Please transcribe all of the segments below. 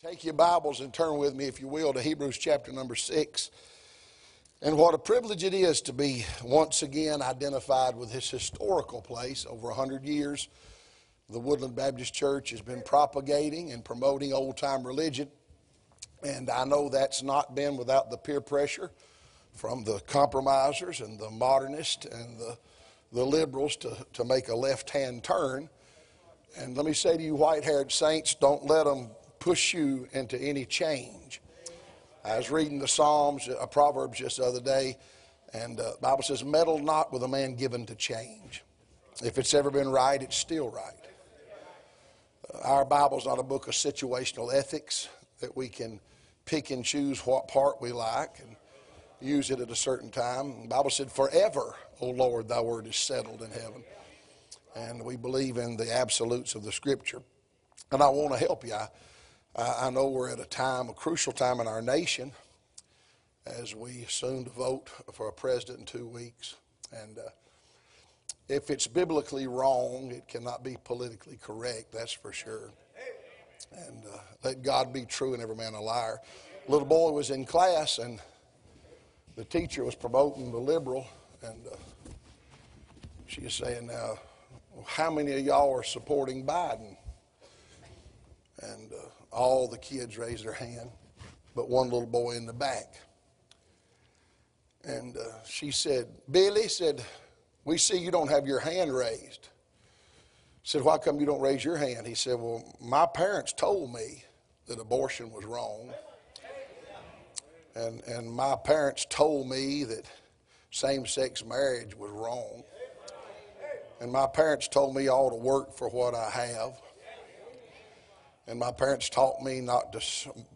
Take your Bibles and turn with me, if you will, to Hebrews chapter number six. And what a privilege it is to be once again identified with this historical place over 100 years. The Woodland Baptist Church has been propagating and promoting old time religion. And I know that's not been without the peer pressure from the compromisers and the modernists and the, the liberals to, to make a left hand turn. And let me say to you, white haired saints, don't let them push you into any change. I was reading the Psalms, uh, Proverbs just the other day, and uh, the Bible says, meddle not with a man given to change. If it's ever been right, it's still right. Uh, our Bible's not a book of situational ethics that we can pick and choose what part we like and use it at a certain time. The Bible said, forever, O Lord, thy word is settled in heaven and we believe in the absolutes of the Scripture. And I want to help you. I, I know we're at a time, a crucial time in our nation, as we soon to vote for a president in two weeks. And uh, if it's biblically wrong, it cannot be politically correct, that's for sure. And uh, let God be true and every man a liar. Little boy was in class, and the teacher was promoting the liberal, and uh, she was saying, Now, how many of y'all are supporting Biden? And uh, all the kids raised their hand, but one little boy in the back. And uh, she said, Billy said, we see you don't have your hand raised. said, why come you don't raise your hand? He said, well, my parents told me that abortion was wrong. And, and my parents told me that same sex marriage was wrong. And my parents told me I ought to work for what I have. And my parents taught me not to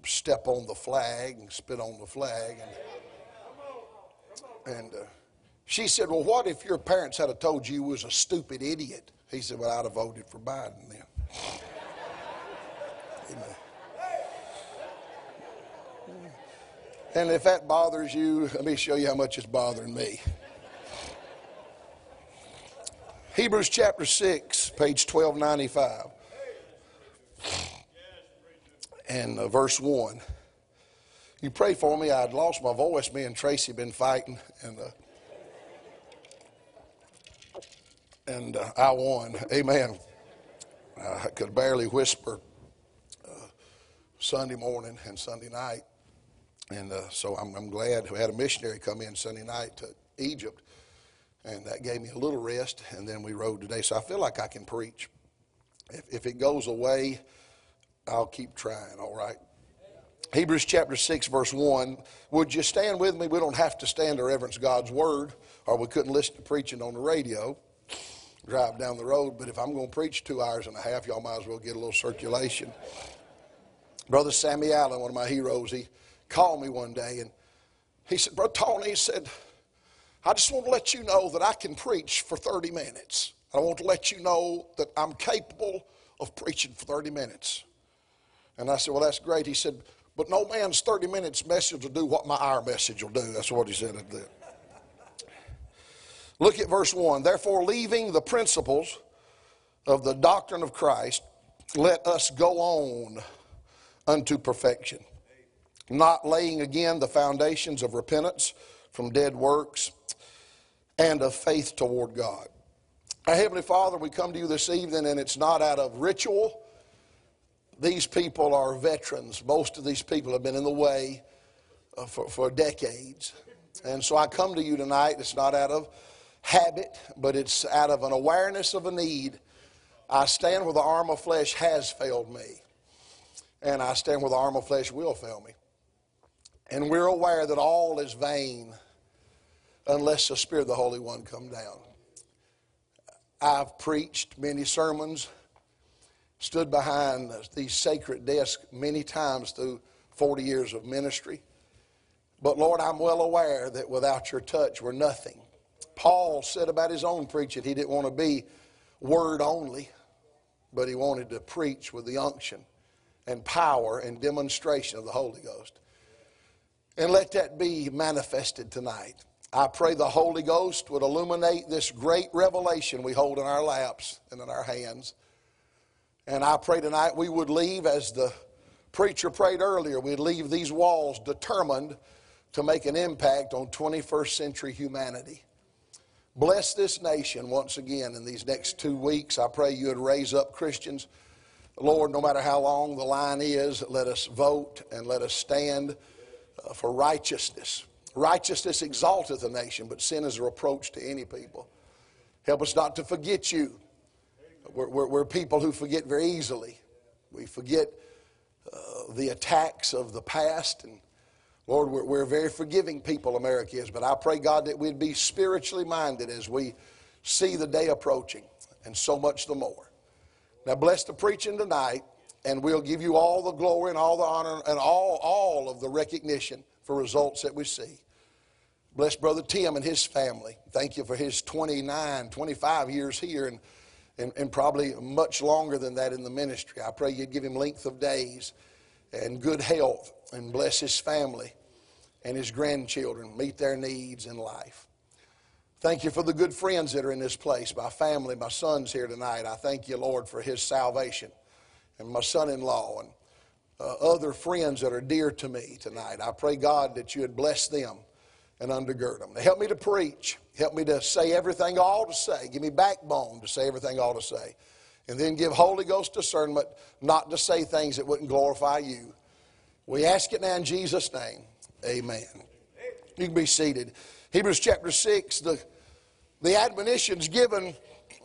step on the flag and spit on the flag. And, and uh, she said, Well, what if your parents had told you you was a stupid idiot? He said, Well, I'd have voted for Biden then. And if that bothers you, let me show you how much it's bothering me. Hebrews chapter 6, page 1295. And uh, verse 1. You pray for me. I'd lost my voice. Me and Tracy been fighting, and uh, and uh, I won. Amen. I could barely whisper uh, Sunday morning and Sunday night, and uh, so I'm, I'm glad we had a missionary come in Sunday night to Egypt and that gave me a little rest. And then we rode today. So I feel like I can preach. If, if it goes away, I'll keep trying, all right? Hebrews chapter 6, verse 1. Would you stand with me? We don't have to stand to reverence God's word, or we couldn't listen to preaching on the radio, drive down the road. But if I'm going to preach two hours and a half, y'all might as well get a little circulation. Brother Sammy Allen, one of my heroes, he called me one day and he said, Brother Tony, he said, I just want to let you know that I can preach for 30 minutes. I want to let you know that I'm capable of preaching for 30 minutes. And I said, Well, that's great. He said, But no man's 30 minutes message will do what my hour message will do. That's what he said. Look at verse 1. Therefore, leaving the principles of the doctrine of Christ, let us go on unto perfection, not laying again the foundations of repentance from dead works and of faith toward God. Our Heavenly Father, we come to you this evening, and it's not out of ritual. These people are veterans. Most of these people have been in the way uh, for, for decades. And so I come to you tonight. It's not out of habit, but it's out of an awareness of a need. I stand where the arm of flesh has failed me, and I stand where the arm of flesh will fail me. And we're aware that all is vain unless the Spirit of the Holy One come down. I've preached many sermons, stood behind these sacred desks many times through 40 years of ministry. But Lord, I'm well aware that without your touch, we're nothing. Paul said about his own preaching, he didn't want to be word only, but he wanted to preach with the unction and power and demonstration of the Holy Ghost. And let that be manifested tonight. I pray the Holy Ghost would illuminate this great revelation we hold in our laps and in our hands. And I pray tonight we would leave as the Preacher prayed earlier we'd leave these walls determined to make an impact on 21st century humanity. Bless this nation once again in these next two weeks. I pray you would raise up Christians. Lord, no matter how long the line is, let us vote and let us stand uh, for righteousness. Righteousness exalteth a nation, but sin is a reproach to any people. Help us not to forget you. We're, we're, we're people who forget very easily. We forget uh, the attacks of the past. And Lord, we're, we're very forgiving people, America is. But I pray, God, that we'd be spiritually minded as we see the day approaching, and so much the more. Now, bless the preaching tonight, and we'll give you all the glory and all the honor and all, all of the recognition for results that we see. Bless Brother Tim and his family. Thank you for his 29, 25 years here and, and, and probably much longer than that in the ministry. I pray you'd give him length of days and good health and bless his family and his grandchildren, meet their needs in life. Thank you for the good friends that are in this place, my family, my son's here tonight. I thank you, Lord, for his salvation, and my son in law, and uh, other friends that are dear to me tonight. I pray, God, that you would bless them and undergird them. Help me to preach. Help me to say everything ought to say. Give me backbone to say everything ought to say. And then give Holy Ghost discernment not to say things that wouldn't glorify you. We ask it now in Jesus' name. Amen. You can be seated. Hebrews chapter 6, the the admonitions given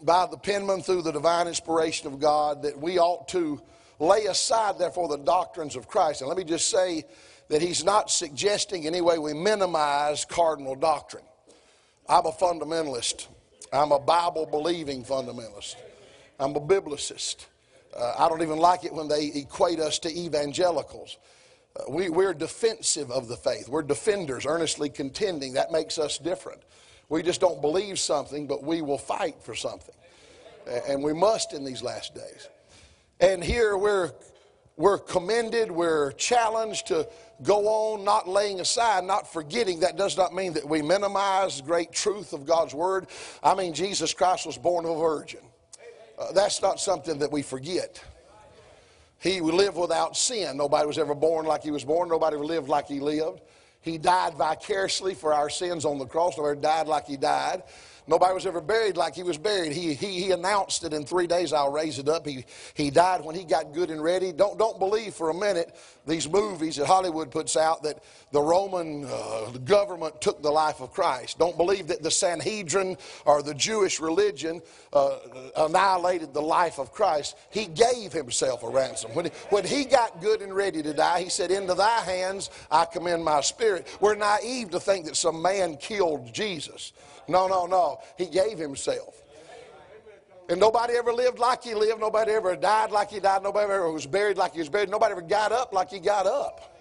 by the penman through the divine inspiration of God that we ought to lay aside, therefore, the doctrines of Christ. And let me just say that he's not suggesting in any way we minimize cardinal doctrine. I'm a fundamentalist, I'm a Bible believing fundamentalist, I'm a biblicist. Uh, I don't even like it when they equate us to evangelicals. Uh, we, we're defensive of the faith. We're defenders, earnestly contending. That makes us different. We just don't believe something, but we will fight for something. And we must in these last days. And here we're, we're commended, we're challenged to go on, not laying aside, not forgetting. That does not mean that we minimize the great truth of God's Word. I mean, Jesus Christ was born of a virgin. Uh, that's not something that we forget. He lived without sin. Nobody was ever born like he was born. Nobody ever lived like he lived. He died vicariously for our sins on the cross. Nobody died like he died. Nobody was ever buried like he was buried. He, he, he announced that in three days I'll raise it up. He, he died when he got good and ready. Don't, don't believe for a minute these movies that Hollywood puts out that the Roman uh, government took the life of Christ. Don't believe that the Sanhedrin or the Jewish religion uh, annihilated the life of Christ. He gave himself a ransom. When he, when he got good and ready to die, he said, Into thy hands I commend my spirit. We're naive to think that some man killed Jesus. No, no, no. He gave himself. And nobody ever lived like he lived. Nobody ever died like he died. Nobody ever was buried like he was buried. Nobody ever got up like he got up.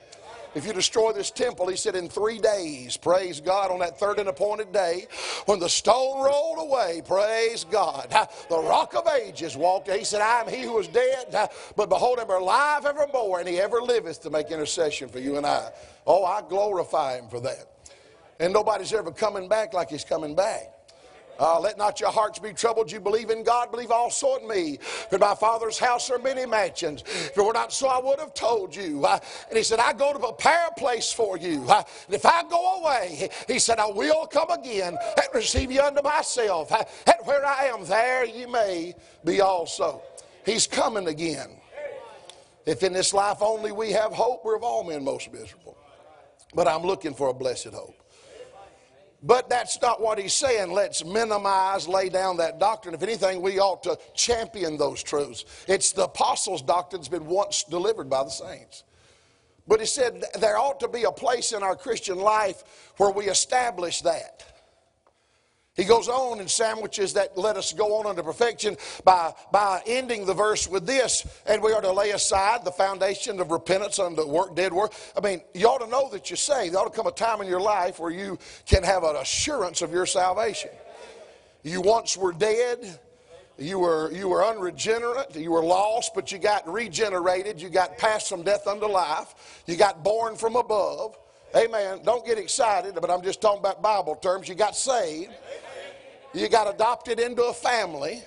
If you destroy this temple, he said, in three days, praise God, on that third and appointed day, when the stone rolled away, praise God, the rock of ages walked. He said, I am he who was dead, but behold, I'm alive evermore, and he ever liveth to make intercession for you and I. Oh, I glorify him for that. And nobody's ever coming back like he's coming back. Uh, let not your hearts be troubled. You believe in God, believe also in me. For my Father's house are many mansions. If it were not so, I would have told you. Uh, and he said, I go to prepare a place for you. Uh, and if I go away, he said, I will come again and receive you unto myself. Uh, and where I am, there you may be also. He's coming again. If in this life only we have hope, we're of all men most miserable. But I'm looking for a blessed hope. But that's not what he's saying. Let's minimize, lay down that doctrine. If anything, we ought to champion those truths. It's the apostles' doctrine that's been once delivered by the saints. But he said there ought to be a place in our Christian life where we establish that. He goes on and sandwiches that let us go on unto perfection by, by ending the verse with this, and we are to lay aside the foundation of repentance unto work, dead work. I mean, you ought to know that you're saved. There ought to come a time in your life where you can have an assurance of your salvation. You once were dead. You were, you were unregenerate. You were lost, but you got regenerated. You got passed from death unto life. You got born from above. Amen. Don't get excited, but I'm just talking about Bible terms. You got saved. You got adopted into a family.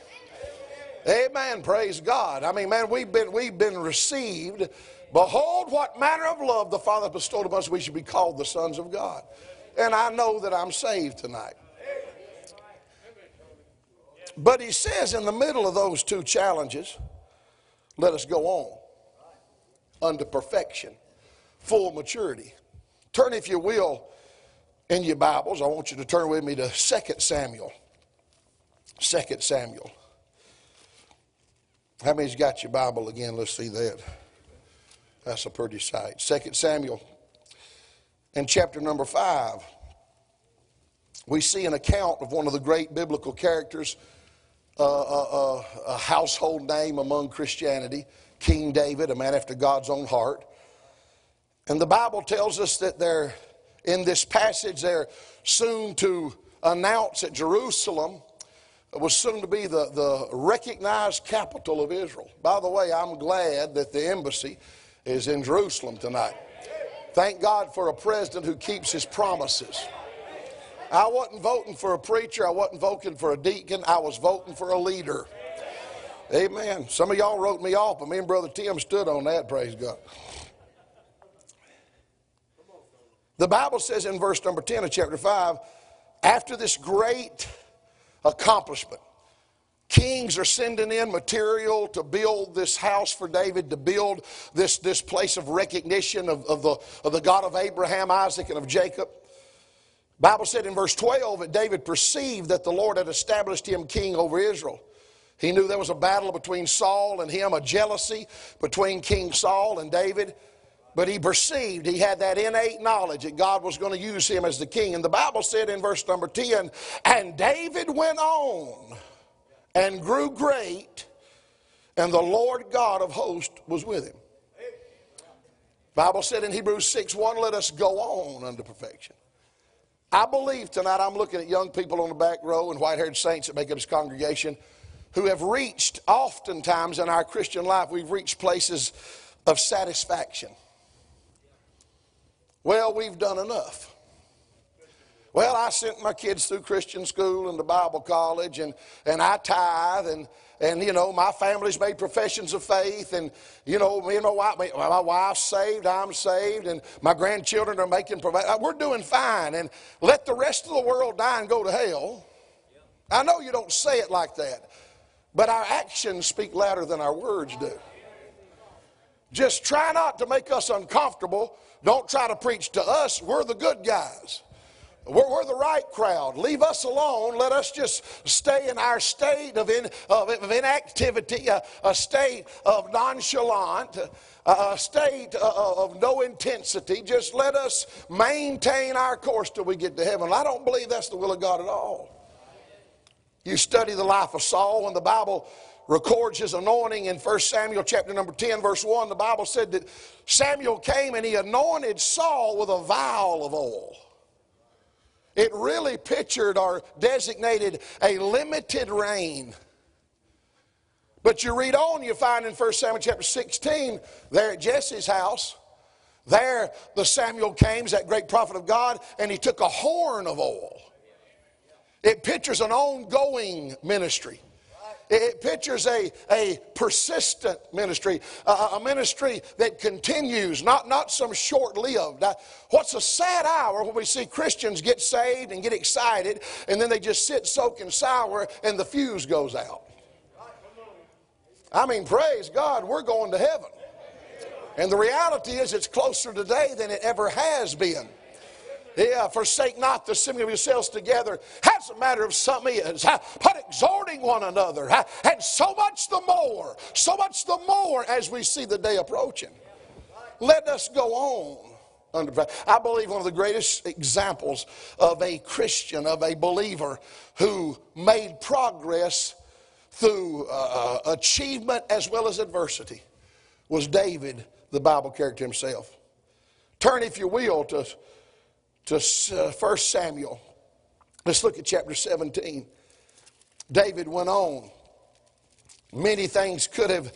Amen. Praise God. I mean, man, we've been we've been received. Behold, what manner of love the Father bestowed upon us. We should be called the sons of God. And I know that I'm saved tonight. But he says in the middle of those two challenges, let us go on unto perfection, full maturity. Turn, if you will, in your Bibles. I want you to turn with me to 2 Samuel. 2 Samuel. How many's got your Bible again? Let's see that. That's a pretty sight. 2 Samuel in chapter number 5. We see an account of one of the great biblical characters, uh, uh, uh, a household name among Christianity, King David, a man after God's own heart. And the Bible tells us that they're, in this passage, they're soon to announce at Jerusalem was soon to be the, the recognized capital of Israel. By the way, I'm glad that the embassy is in Jerusalem tonight. Thank God for a president who keeps his promises. I wasn't voting for a preacher, I wasn't voting for a deacon, I was voting for a leader. Amen. Some of y'all wrote me off, but me and Brother Tim stood on that, praise God. The Bible says in verse number 10 of chapter 5 after this great accomplishment. Kings are sending in material to build this house for David, to build this, this place of recognition of, of, the, of the God of Abraham, Isaac, and of Jacob. Bible said in verse 12 that David perceived that the Lord had established him king over Israel. He knew there was a battle between Saul and him, a jealousy between King Saul and David. But he perceived, he had that innate knowledge that God was going to use him as the king. And the Bible said in verse number 10, and David went on and grew great, and the Lord God of hosts was with him. Bible said in Hebrews 6 1, let us go on unto perfection. I believe tonight I'm looking at young people on the back row and white haired saints that make up this congregation who have reached, oftentimes in our Christian life, we've reached places of satisfaction. Well, we've done enough. Well, I sent my kids through Christian school and the Bible college, and, and I tithe, and, and, you know, my family's made professions of faith, and, you know, me and my wife, my wife's saved, I'm saved, and my grandchildren are making provision. Uh, we're doing fine, and let the rest of the world die and go to hell. I know you don't say it like that, but our actions speak louder than our words do. Just try not to make us uncomfortable don't try to preach to us. We're the good guys. We're, we're, the right crowd. Leave us alone. Let us just stay in our state of, in, of, of inactivity, a, a, state of nonchalant, a, a state of, of no intensity. Just let us maintain our course till we get to heaven. I don't believe that's the will of God at all. You study the life of Saul, and the Bible records his anointing in 1 Samuel chapter number 10, verse 1. The Bible said that Samuel came and he anointed Saul with a vial of oil. It really pictured or designated a limited reign. But you read on, you find in 1 Samuel chapter 16, there at Jesse's house, there the Samuel came, that great prophet of God, and he took a horn of oil. It pictures an ongoing ministry. It pictures a, a persistent ministry, a, a ministry that continues, not, not some short lived. What's a sad hour when we see Christians get saved and get excited, and then they just sit soaking sour and the fuse goes out. I mean, praise God, we're going to heaven. And the reality is, it's closer today than it ever has been. Yeah, forsake not the assembling of yourselves together. That's a matter of some is, but exhorting one another. And so much the more, so much the more as we see the day approaching. Let us go on. I believe one of the greatest examples of a Christian, of a believer who made progress through uh achievement as well as adversity was David, the Bible character himself. Turn, if you will, to to uh, 1 Samuel. Let's look at chapter 17. David went on. Many things could have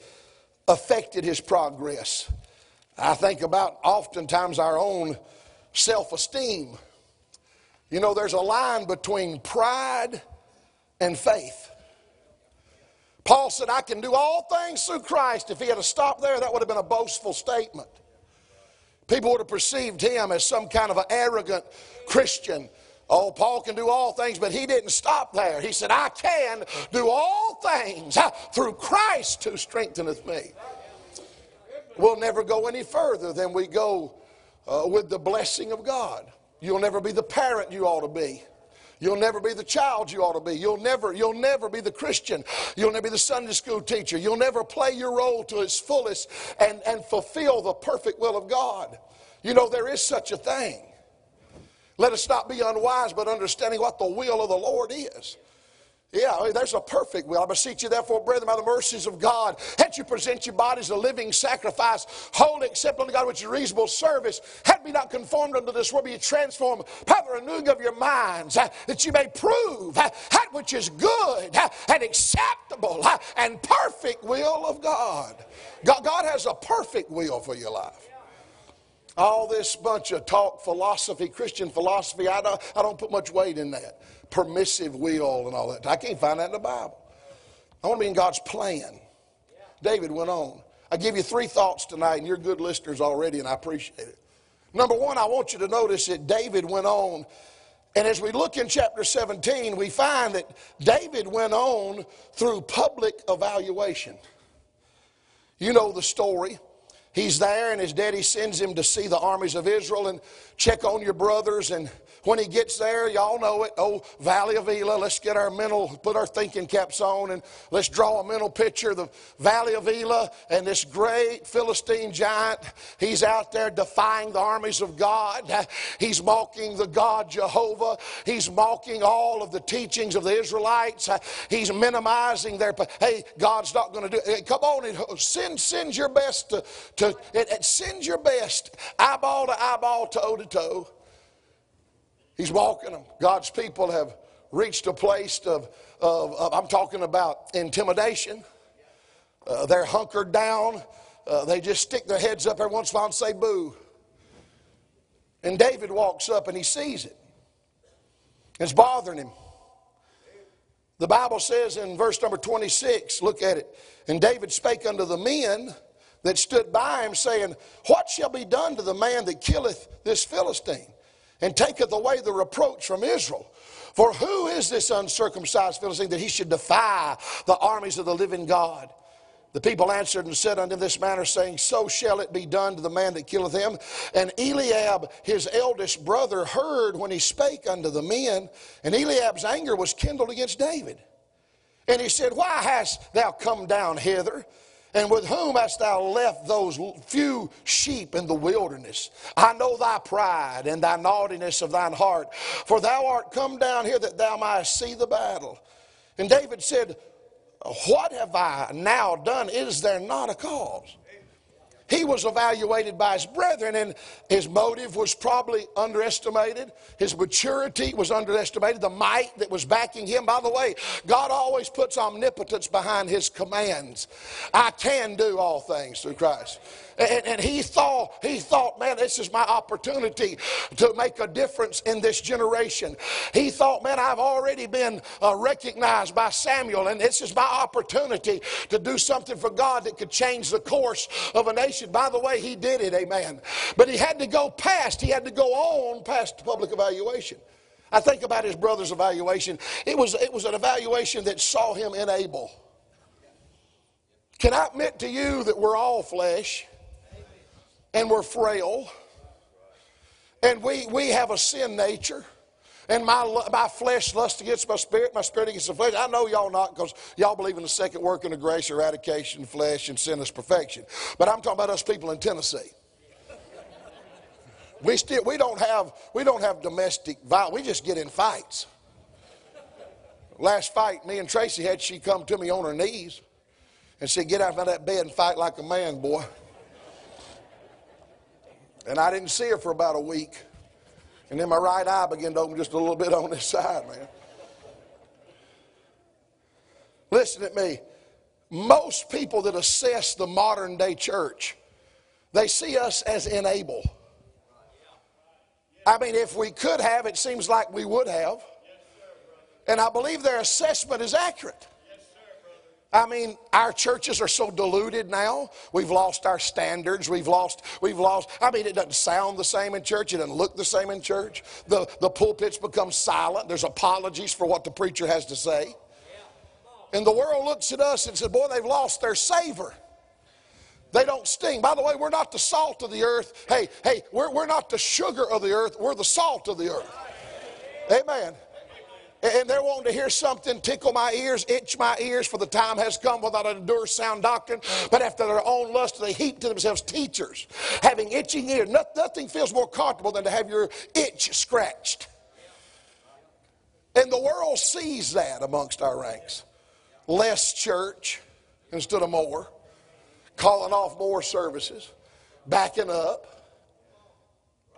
affected his progress. I think about oftentimes our own self esteem. You know, there's a line between pride and faith. Paul said, I can do all things through Christ. If he had stopped there, that would have been a boastful statement. People would have perceived him as some kind of an arrogant Christian. Oh, Paul can do all things, but he didn't stop there. He said, I can do all things through Christ who strengtheneth me. We'll never go any further than we go uh, with the blessing of God. You'll never be the parent you ought to be. You'll never be the child you ought to be. You'll never, you'll never be the Christian. You'll never be the Sunday school teacher. You'll never play your role to its fullest and, and fulfill the perfect will of God. You know, there is such a thing. Let us not be unwise, but understanding what the will of the Lord is. Yeah, there's a perfect will. I beseech you, therefore, brethren, by the mercies of God, that you present your bodies a living sacrifice, holy, acceptable to God, which is reasonable service. Had be not conformed unto this world, be transformed by the renewing of your minds, uh, that you may prove uh, that which is good uh, and acceptable and perfect will of God. God. God has a perfect will for your life. All this bunch of talk philosophy, Christian philosophy, I don't, I don't put much weight in that permissive will and all that. I can't find that in the Bible. I want to be in God's plan. David went on. I give you three thoughts tonight, and you're good listeners already, and I appreciate it. Number one, I want you to notice that David went on. And as we look in chapter 17, we find that David went on through public evaluation. You know the story. He's there, and his daddy sends him to see the armies of Israel and check on your brothers. And when he gets there, y'all know it. Oh, Valley of Elah. Let's get our mental, put our thinking caps on, and let's draw a mental picture of the Valley of Elah and this great Philistine giant. He's out there defying the armies of God. He's mocking the God Jehovah. He's mocking all of the teachings of the Israelites. He's minimizing their. Hey, God's not going to do it. Come on, send send your best to, to send your best eyeball to eyeball, toe to toe. He's walking them. God's people have reached a place of, of, of I'm talking about intimidation. Uh, they're hunkered down. Uh, they just stick their heads up every once in a while and say boo. And David walks up and he sees it. It's bothering him. The Bible says in verse number 26, look at it. And David spake unto the men that stood by him, saying, What shall be done to the man that killeth this Philistine? And taketh away the reproach from Israel. For who is this uncircumcised Philistine that he should defy the armies of the living God? The people answered and said unto this manner, saying, So shall it be done to the man that killeth him. And Eliab, his eldest brother, heard when he spake unto the men, and Eliab's anger was kindled against David. And he said, Why hast thou come down hither? And with whom hast thou left those few sheep in the wilderness? I know thy pride and thy naughtiness of thine heart, for thou art come down here that thou mightest see the battle. And David said, What have I now done? Is there not a cause? He was evaluated by his brethren, and his motive was probably underestimated. His maturity was underestimated. The might that was backing him. By the way, God always puts omnipotence behind his commands. I can do all things through Christ. And, and, he thought, he thought, man, this is my opportunity to make a difference in this generation. He thought, man, I've already been uh, recognized by Samuel, and this is my opportunity to do something for God that could change the course of a nation. By the way, he did it, amen. But he had to go past, he had to go on past public evaluation. I think about his brother's evaluation. It was, it was an evaluation that saw him unable. Can I admit to you that we're all flesh? and we're frail. And we, we have a sin nature. And my, my flesh lusts against my spirit, my spirit against the flesh. I know y'all not because y'all believe in the second working of grace, eradication, flesh, and sinless perfection. But I'm talking about us people in Tennessee. We still we don't have we don't have domestic violence. We just get in fights. Last fight me and Tracy had, she come to me on her knees and said, "Get out of that bed and fight like a man, boy." And I didn't see her for about a week. And then my right eye began to open just a little bit on this side, man. Listen at me. Most people that assess the modern day church, they see us as unable. I mean, if we could have, it seems like we would have. And I believe their assessment is accurate. I mean, our churches are so diluted now. We've lost our standards. We've lost, we've lost, I mean, it doesn't sound the same in church. It doesn't look the same in church. The, the pulpits become silent. There's apologies for what the preacher has to say. And the world looks at us and says, boy, they've lost their savor. They don't sting. By the way, we're not the salt of the earth. Hey, hey, we're, we're not the sugar of the earth. We're the salt of the earth. Amen and they're wanting to hear something tickle my ears, itch my ears, for the time has come without an endure sound doctrine. But after their own lust, they heap to themselves teachers, having itching ears. Nothing feels more comfortable than to have your itch scratched. And the world sees that amongst our ranks. Less church instead of more, calling off more services, backing up.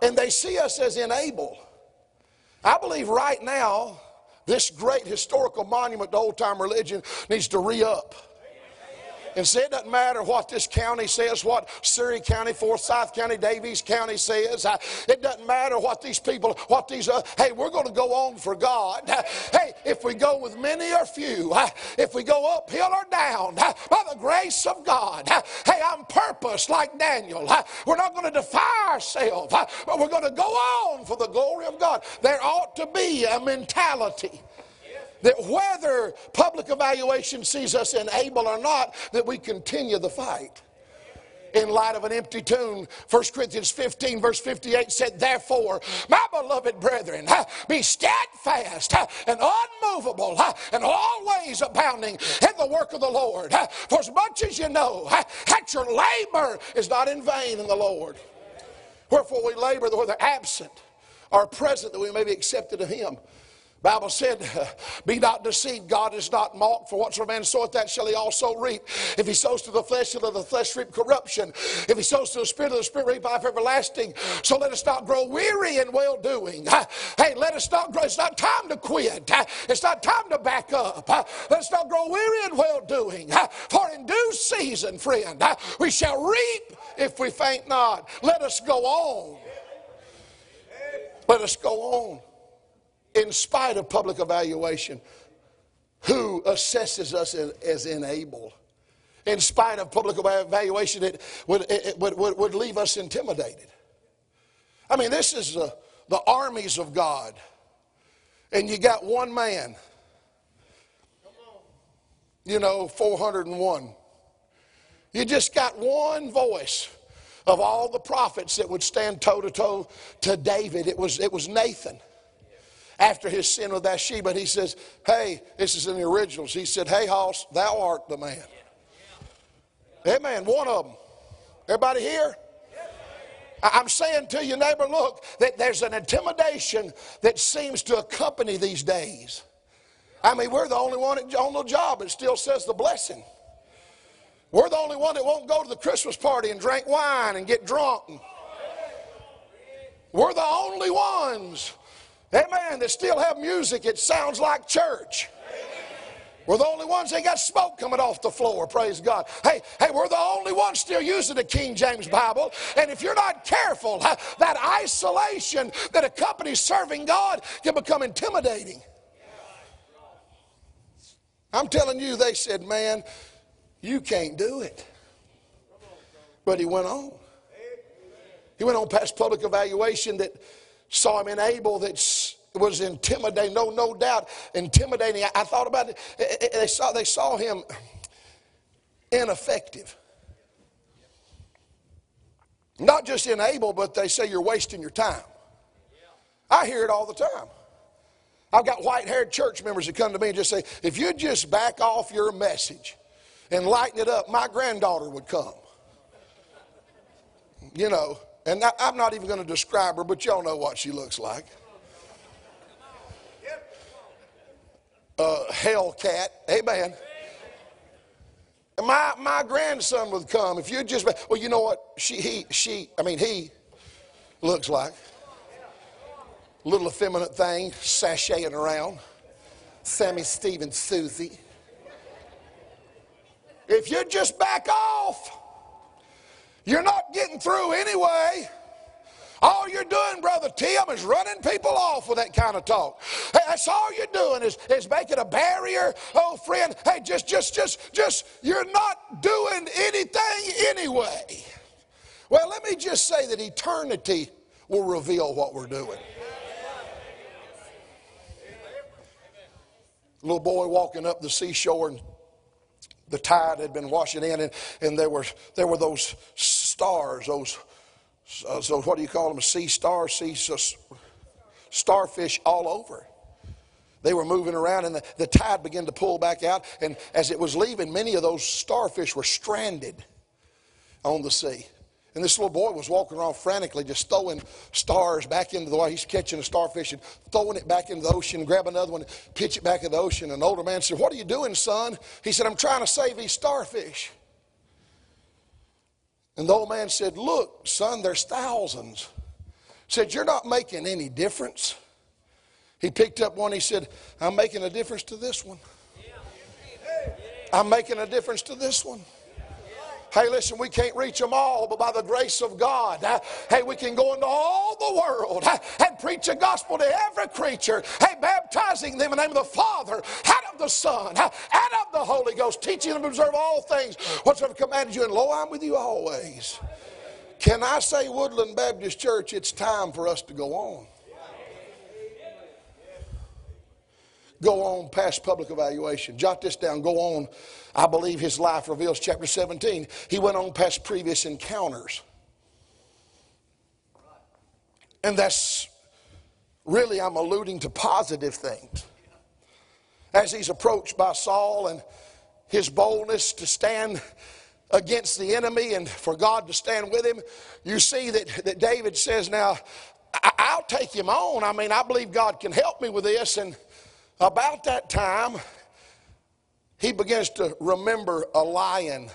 And they see us as unable. I believe right now, this great historical monument to old time religion needs to re up. And say it doesn't matter what this county says, what Surry County, Forsyth County, Daviess County says. It doesn't matter what these people, what these, uh, hey, we're going to go on for God. Hey, if we go with many or few, if we go uphill or down, by the grace of God, hey, I'm purpose like Daniel. We're not going to defy ourselves, but we're going to go on for the glory of God. There ought to be a mentality that whether public evaluation sees us unable or not, that we continue the fight in light of an empty tomb. 1 Corinthians 15, verse 58 said, Therefore, my beloved brethren, be steadfast and unmovable and always abounding in the work of the Lord. For as much as you know that your labor is not in vain in the Lord. Wherefore we labor, whether absent or present, that we may be accepted of Him. Bible said, Be not deceived, God is not mocked, for whatsoever man soweth, that shall he also reap. If he sows to the flesh, shall the flesh reap corruption. If he sows to the spirit, of the spirit reap life everlasting. So let us not grow weary in well doing. Hey, let us not grow. It's not time to quit. It's not time to back up. Let us not grow weary in well doing. For in due season, friend, we shall reap if we faint not. Let us go on. Let us go on in spite of public evaluation, who assesses us as enabled. In spite of public evaluation, it would, it would, would, would leave us intimidated. I mean, this is the, the armies of God, and you got one man, you know, 401. You just got one voice of all the prophets that would stand toe to toe to David. It was, it was Nathan after his sin with Bathsheba. He says, Hey, this is in the originals. He said, Hey, Hoss, thou art the man. Amen. One of them. Everybody here? I'm saying to you, neighbor, look, that there's an intimidation that seems to accompany these days. I mean, we're the only one on the job that still says the blessing. We're the only one that won't go to the Christmas party and drink wine and get drunk. We're the only ones Amen. That still have music. It sounds like church. We're the only ones that got smoke coming off the floor. Praise God. Hey, hey, we're the only ones still using the King James Bible. And if you're not careful, that isolation that accompanies serving God can become intimidating. I'm telling you, they said, man, you can't do it. But he went on. He went on past public evaluation that saw him in Abel that was intimidating, no, no doubt, intimidating. I, I thought about it. They saw, they saw him ineffective. Not just in Abel, but they say you're wasting your time. I hear it all the time. I've got white haired church members that come to me and just say, if you just back off your message and lighten it up, my granddaughter would come. You know, and I'm not even going to describe her, but y'all know what she looks like. Uh, Hellcat, amen. My my grandson would come if you just well, you know what she he she I mean he looks like little effeminate thing sashaying around. Sammy Stevens, Susie. If you just back off. You're not getting through anyway. All you're doing, Brother Tim, is running people off with that kind of talk. That's all you're doing is, is making a barrier. Oh, friend, hey, just, just, just, just, you're not doing anything anyway. Well, let me just say that eternity will reveal what we're doing. Little boy walking up the seashore and the tide had been washing in and, and there were there were those stars, those uh, so, so what do you call them? Sea stars, sea starfish all over. They were moving around and the, the tide began to pull back out. And as it was leaving, many of those starfish were stranded on the sea. And this little boy was walking around frantically, just throwing stars back into the water. He's catching a starfish and throwing it back into the ocean, grab another one, pitch it back in the ocean. An older man said, What are you doing, son? He said, I'm trying to save these starfish. And the old man said, Look, son, there's thousands. Said, You're not making any difference. He picked up one, he said, I'm making a difference to this one. I'm making a difference to this one. Hey, listen, we can't reach them all, but by the grace of God, hey, we can go into all the world and preach the gospel to every creature. Hey, baptizing them in the name of the Father, and of the Son, and of the Holy Ghost, teaching them to observe all things whatsoever commanded you, and lo, I'm with you always. Can I say, Woodland Baptist Church, it's time for us to go on? Go on past public evaluation. Jot this down. Go on. I believe his life reveals chapter 17. He went on past previous encounters. And that's really, I'm alluding to positive things. As he's approached by Saul and his boldness to stand against the enemy and for God to stand with him, you see that, that David says, Now, I'll take him on. I mean, I believe God can help me with this. And about that time, he begins to remember a lion.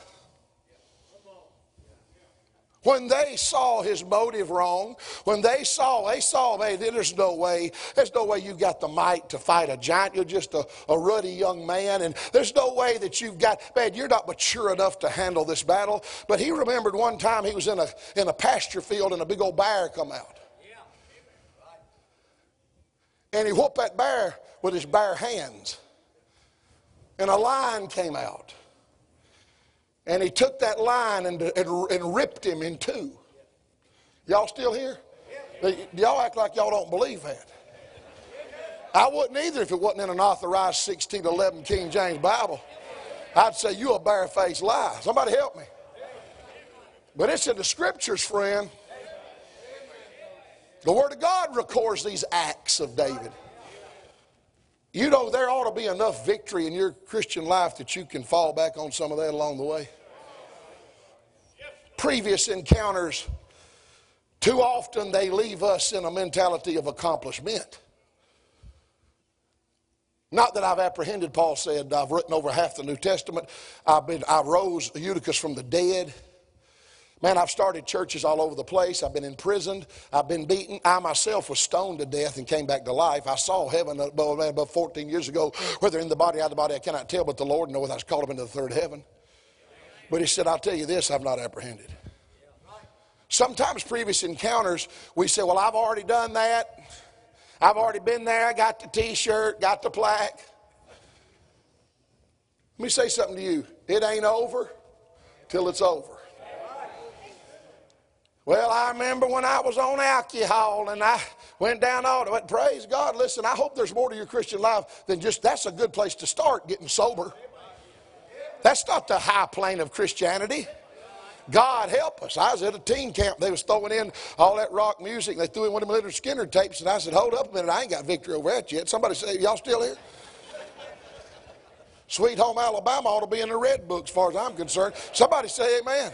When they saw his motive wrong, when they saw, they saw, hey, there's no way, there's no way you got the might to fight a giant. You're just a, a ruddy young man, and there's no way that you've got, man, you're not mature enough to handle this battle. But he remembered one time he was in a, in a pasture field and a big old bear come out. And he whooped that bear with his bare hands. And a lion came out. And he took that lion and, and, and ripped him in two. Y'all still here? Y'all act like y'all don't believe that. I wouldn't either if it wasn't in an authorized 1611 King James Bible. I'd say you a barefaced lie. Somebody help me. But it's in the scriptures, friend. The Word of God records these acts of David. You know, there ought to be enough victory in your Christian life that you can fall back on some of that along the way. Previous encounters, too often they leave us in a mentality of accomplishment. Not that I've apprehended, Paul said, I've written over half the New Testament. I've been, I rose Eutychus from the dead. Man, I've started churches all over the place. I've been imprisoned. I've been beaten. I myself was stoned to death and came back to life. I saw heaven uh, above, above 14 years ago. Whether in the body or out of the body, I cannot tell, but the Lord knoweth. I was called up into the third heaven. But he said, I'll tell you this, I've not apprehended. Sometimes previous encounters, we say, Well, I've already done that. I've already been there. I got the t shirt, got the plaque. Let me say something to you. It ain't over till it's over. Well, I remember when I was on alcohol and I went down all the way. Praise God. Listen, I hope there's more to your Christian life than just that's a good place to start getting sober. That's not the high plane of Christianity. God help us. I was at a teen camp. They was throwing in all that rock music. They threw in one of them little Skynyrd tapes, and I said, "Hold up a minute, I ain't got victory over that yet." Somebody say, "Y'all still here?" Sweet Home Alabama ought to be in the red book, as far as I'm concerned. Somebody say, "Amen."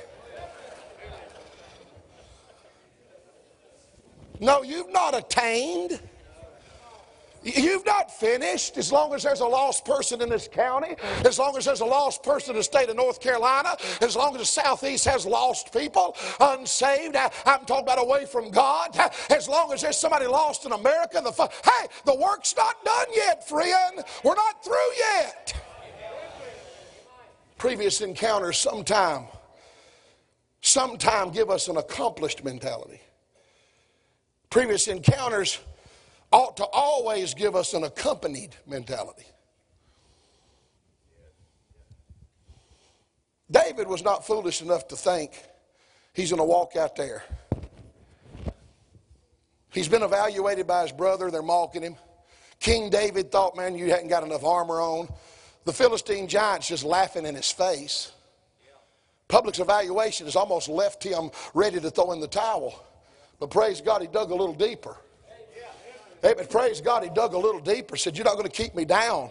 No, you've not attained. You've not finished as long as there's a lost person in this county, as long as there's a lost person in the state of North Carolina, as long as the Southeast has lost people, unsaved. I, am talking about away from God. As long as there's somebody lost in America, the hey, the work's not done yet, friend. We're not through yet. Previous encounters sometime, sometime give us an accomplished mentality. Previous encounters ought to always give us an accompanied mentality. David was not foolish enough to think he's going to walk out there. He's been evaluated by his brother, they're mocking him. King David thought, man, you hadn't got enough armor on. The Philistine giant's just laughing in his face. Public's evaluation has almost left him ready to throw in the towel. But praise God, he dug a little deeper. Amen. Praise God, he dug a little deeper. Said, You're not going to keep me down.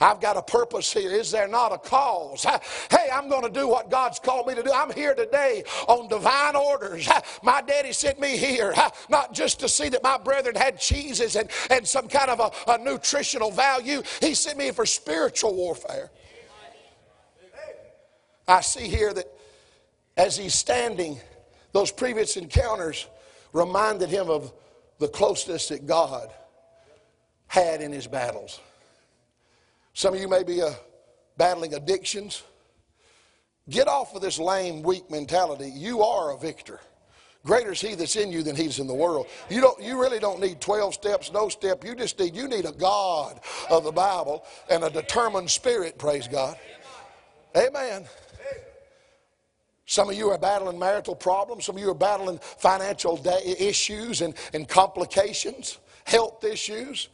I've got a purpose here. Is there not a cause? Hey, I'm going to do what God's called me to do. I'm here today on divine orders. My daddy sent me here not just to see that my brethren had cheeses and, and some kind of a, a nutritional value, He sent me for spiritual warfare. I see here that as he's standing, those previous encounters reminded him of the closeness that God had in his battles. Some of you may be uh, battling addictions. Get off of this lame, weak mentality. You are a victor. Greater is he that's in you than he's in the world. You don't you really don't need 12 steps, no step. You just need you need a God of the Bible and a determined spirit, praise God. Amen. Some of you are battling marital problems. Some of you are battling financial issues and, and complications, health issues.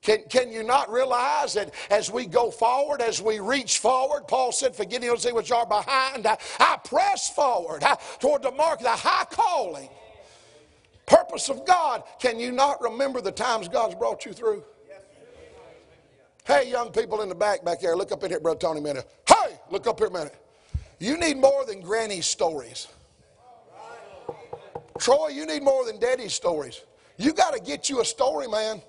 Can, can you not realize that as we go forward, as we reach forward, Paul said, forgetting those things which are behind, I, I press forward I, toward the mark the high calling. Purpose of God. Can you not remember the times God's brought you through? Hey, young people in the back, back there, look up in here, Brother Tony, a minute. Hey, look up here a minute. You need more than granny's stories. Troy, you need more than daddy's stories. You got to get you a story, man.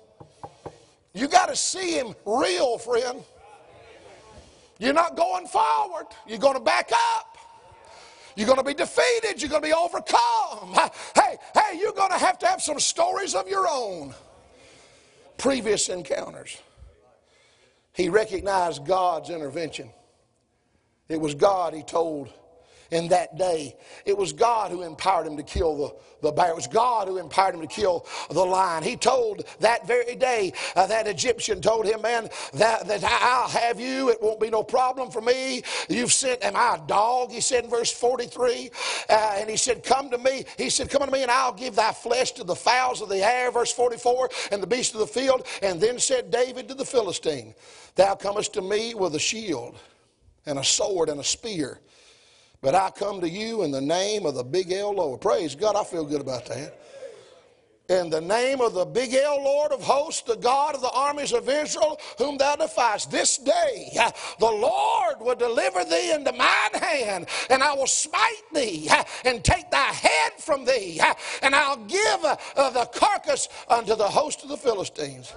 You got to see him real, friend. You're not going forward, you're going to back up. You're going to be defeated. You're going to be overcome. Hey, hey, you're going to have to have some stories of your own. Previous encounters. He recognized God's intervention. It was God, he told in that day. It was God who empowered him to kill the, the bear. It was God who empowered him to kill the lion. He told that very day, uh, that Egyptian told him, man, that, that I'll have you. It won't be no problem for me. You've sent, am I a dog? He said in verse 43. Uh, and he said, come to me. He said, come unto me and I'll give thy flesh to the fowls of the air, verse 44, and the beasts of the field. And then said David to the Philistine, thou comest to me with a shield and a sword and a spear. But I come to you in the name of the big L Lord. Praise God, I feel good about that. In the name of the big L Lord of hosts, the God of the armies of Israel, whom thou defiest, this day uh, the Lord will deliver thee into mine hand, and I will smite thee uh, and take thy head from thee, uh, and I'll give uh, the carcass unto the host of the Philistines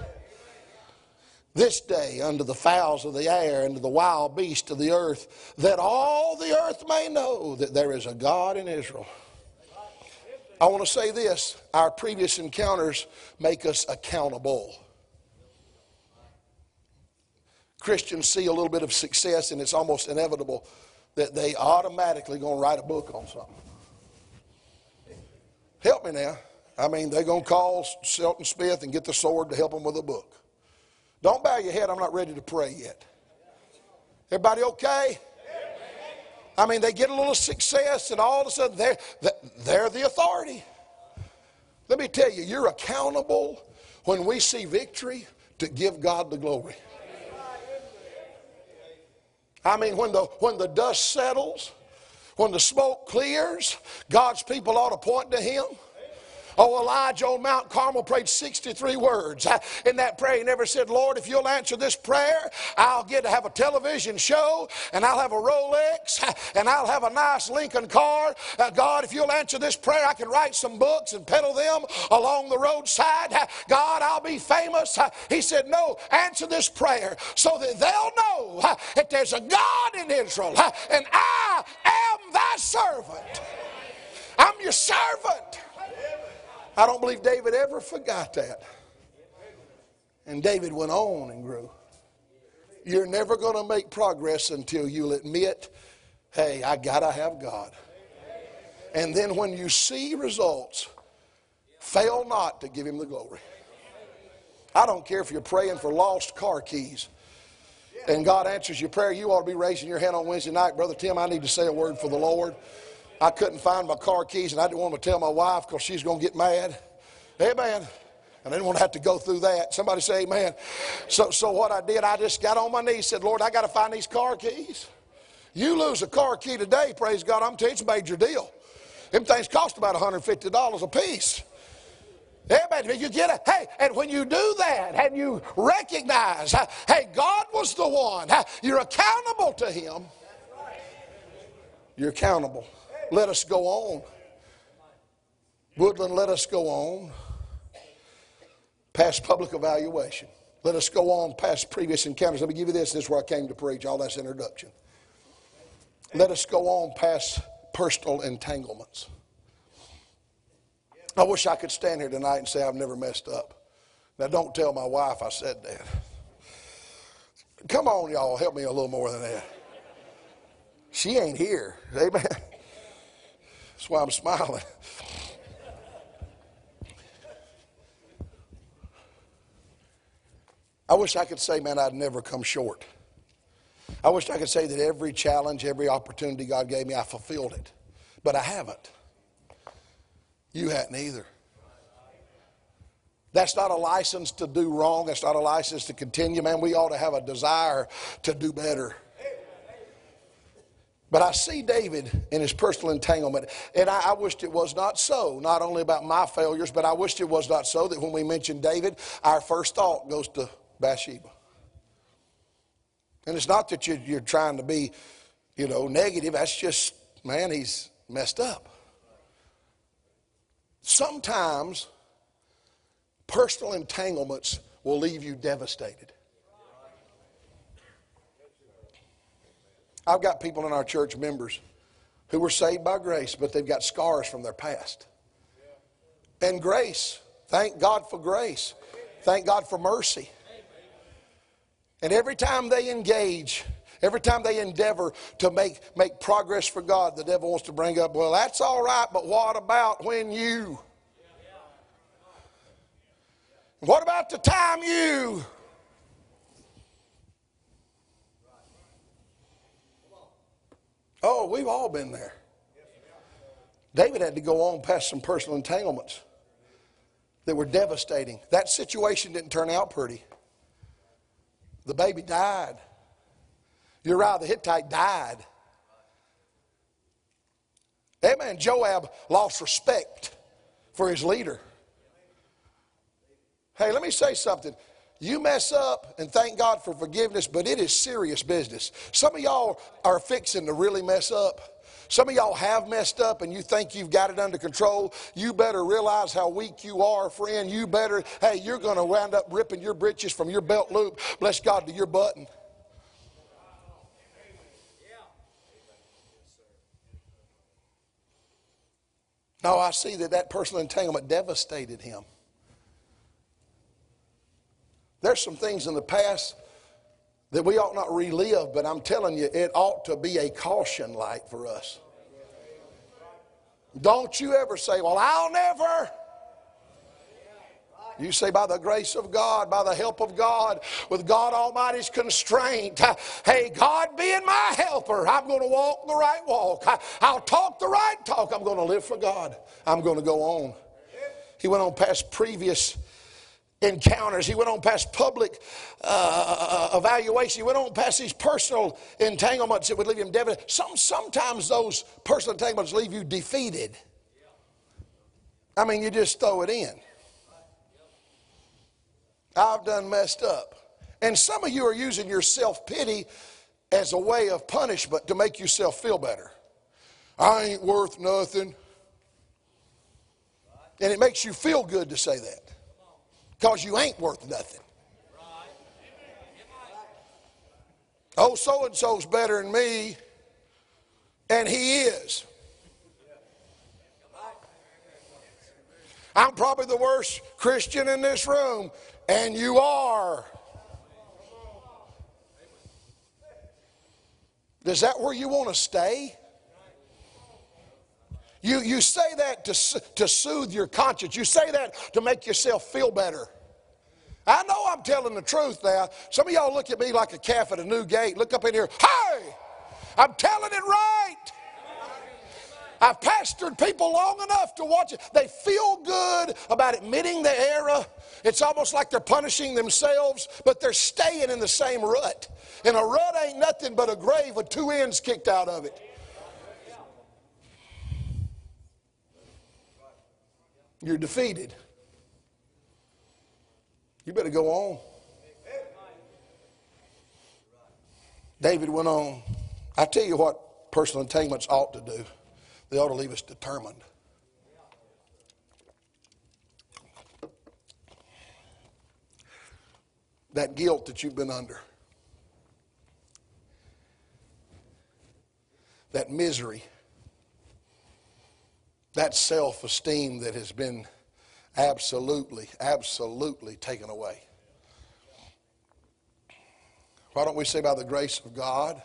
this day unto the fowls of the air and to the wild beasts of the earth, that all the earth may know that there is a God in Israel. I want to say this our previous encounters make us accountable. Christians see a little bit of success, and it's almost inevitable that they automatically going to write a book on something. Help me now. I mean, they're going to call Shelton Smith and get the sword to help them with a book. Don't bow your head. I'm not ready to pray yet. Everybody okay? I mean, they get a little success, and all of a sudden they're, they're the authority. Let me tell you, you're accountable when we see victory to give God the glory. I mean, when the, when the dust settles, when the smoke clears, God's people ought to point to Him. Oh, Elijah on Mount Carmel prayed 63 words. In that prayer, he never said, Lord, if you'll answer this prayer, I'll get to have a television show and I'll have a Rolex and I'll have a nice Lincoln car. Uh, God, if you'll answer this prayer, I can write some books and peddle them along the roadside. God, I'll be famous. He said, No, answer this prayer so that they'll know that there's a God in Israel and I am thy servant. I'm your servant. I don't believe David ever forgot that. And David went on and grew. You're never going to make progress until you'll admit, hey, I got to have God. And then when you see results, Fail not to give him the glory. I don't care if you're praying for lost car keys and God answers your prayer, you ought to be raising your hand on Wednesday night. Brother Tim, I need to say a word for the Lord. I couldn't find my car keys and I didn't want to tell my wife because she's going to get mad. Amen. And I didn't want to have to go through that. Somebody say amen. So, so what I did, I just got on my knees and said, Lord, I got to find these car keys. You lose a car key today, praise God, I'm telling you, it's a major deal. Them things cost about $150 a piece. Amen. You get it. Hey, and when you do that and you recognize, hey, God was the one, you're accountable to Him. You're accountable. Let us go on. Woodland, let us go on past public evaluation. Let us go on past previous encounters. Let me give you this. This is where I came to preach. All that's introduction. Let us go on past personal entanglements. I wish I could stand here tonight and say I've never messed up. Now, don't tell my wife I said that. Come on, y'all, help me a little more than that. She ain't here. Amen. That's why I'm smiling. I wish I could say, man, I'd never come short. I wish I could say that every challenge, every opportunity God gave me, I fulfilled it. But I haven't. You hadn't either. That's not a license to do wrong. That's not a license to continue. Man, we ought to have a desire to do better. But I see David in his personal entanglement, and I, I, wished it was not so. Not only about my failures, but I wished it was not so that when we mention David, our first thought goes to Bathsheba. And it's not that you're, you're trying to be, you know, negative. That's just, man, he's messed up. Sometimes personal entanglements will leave you devastated. I've got people in our church members who were saved by grace, but they've got scars from their past. And grace, thank God for grace. Thank God for mercy. And every time they engage, every time they endeavor to make, make progress for God, the devil wants to bring up, well, that's all right, but what about when you? What about the time you? Oh, we've all been there. David had to go on past some personal entanglements that were devastating. That situation didn't turn out pretty. The baby died. Uriah the Hittite died. Amen. Joab lost respect for his leader. Hey, let me say something. You mess up and thank God for forgiveness, but it is serious business. Some of y'all are fixing to really mess up. Some of y'all have messed up and you think you've got it under control. You better realize how weak you are, friend. You better, hey, you're going to wind up ripping your britches from your belt loop, bless God, to your button. Now I see that that personal entanglement devastated him. There's some things in the past that we ought not relive, but I'm telling you, it ought to be a caution light for us. Don't you ever say, Well, I'll never. You say, by the grace of God, by the help of God, with God Almighty's constraint, hey, God being my helper, I'm going to walk the right walk. I'll talk the right talk. I'm going to live for God. I'm going to go on. He went on past previous encounters. He went on past public uh, evaluation. He went on past these personal entanglements that would leave him devastated. Some, sometimes those personal entanglements leave you defeated. I mean, you just throw it in. I've done messed up. And some of you are using your self pity as a way of punishment to make yourself feel better. I ain't worth nothing. And it makes you feel good to say that because you ain't worth nothing. Oh, so and so's better than me, and he is. I'm probably the worst Christian in this room, and you are. Is that where you want to stay? You, you say that to, to soothe your conscience. You say that to make yourself feel better. I know I'm telling the truth now. Some of y'all look at me like a calf at a new gate. Look up in here. Hey! I'm telling it right. I've pastored people long enough to watch it. They feel good about admitting the error. It's almost like they're punishing themselves, but they're staying in the same rut. And a rut ain't nothing but a grave with two ends kicked out of it. You're defeated. You better go on. David went on. I tell you what personal entanglements ought to do. They ought to leave us determined. That guilt that you've been under, that misery, that self esteem that has been absolutely, absolutely taken away. Why don't we say, by the grace of God,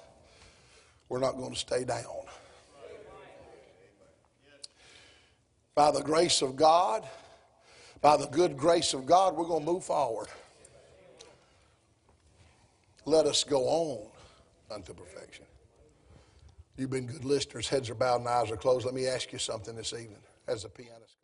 we're not going to stay down? By the grace of God, by the good grace of God, we're going to move forward. Let us go on unto perfection. You've been good listeners. Heads are bowed and eyes are closed. Let me ask you something this evening as the pianist.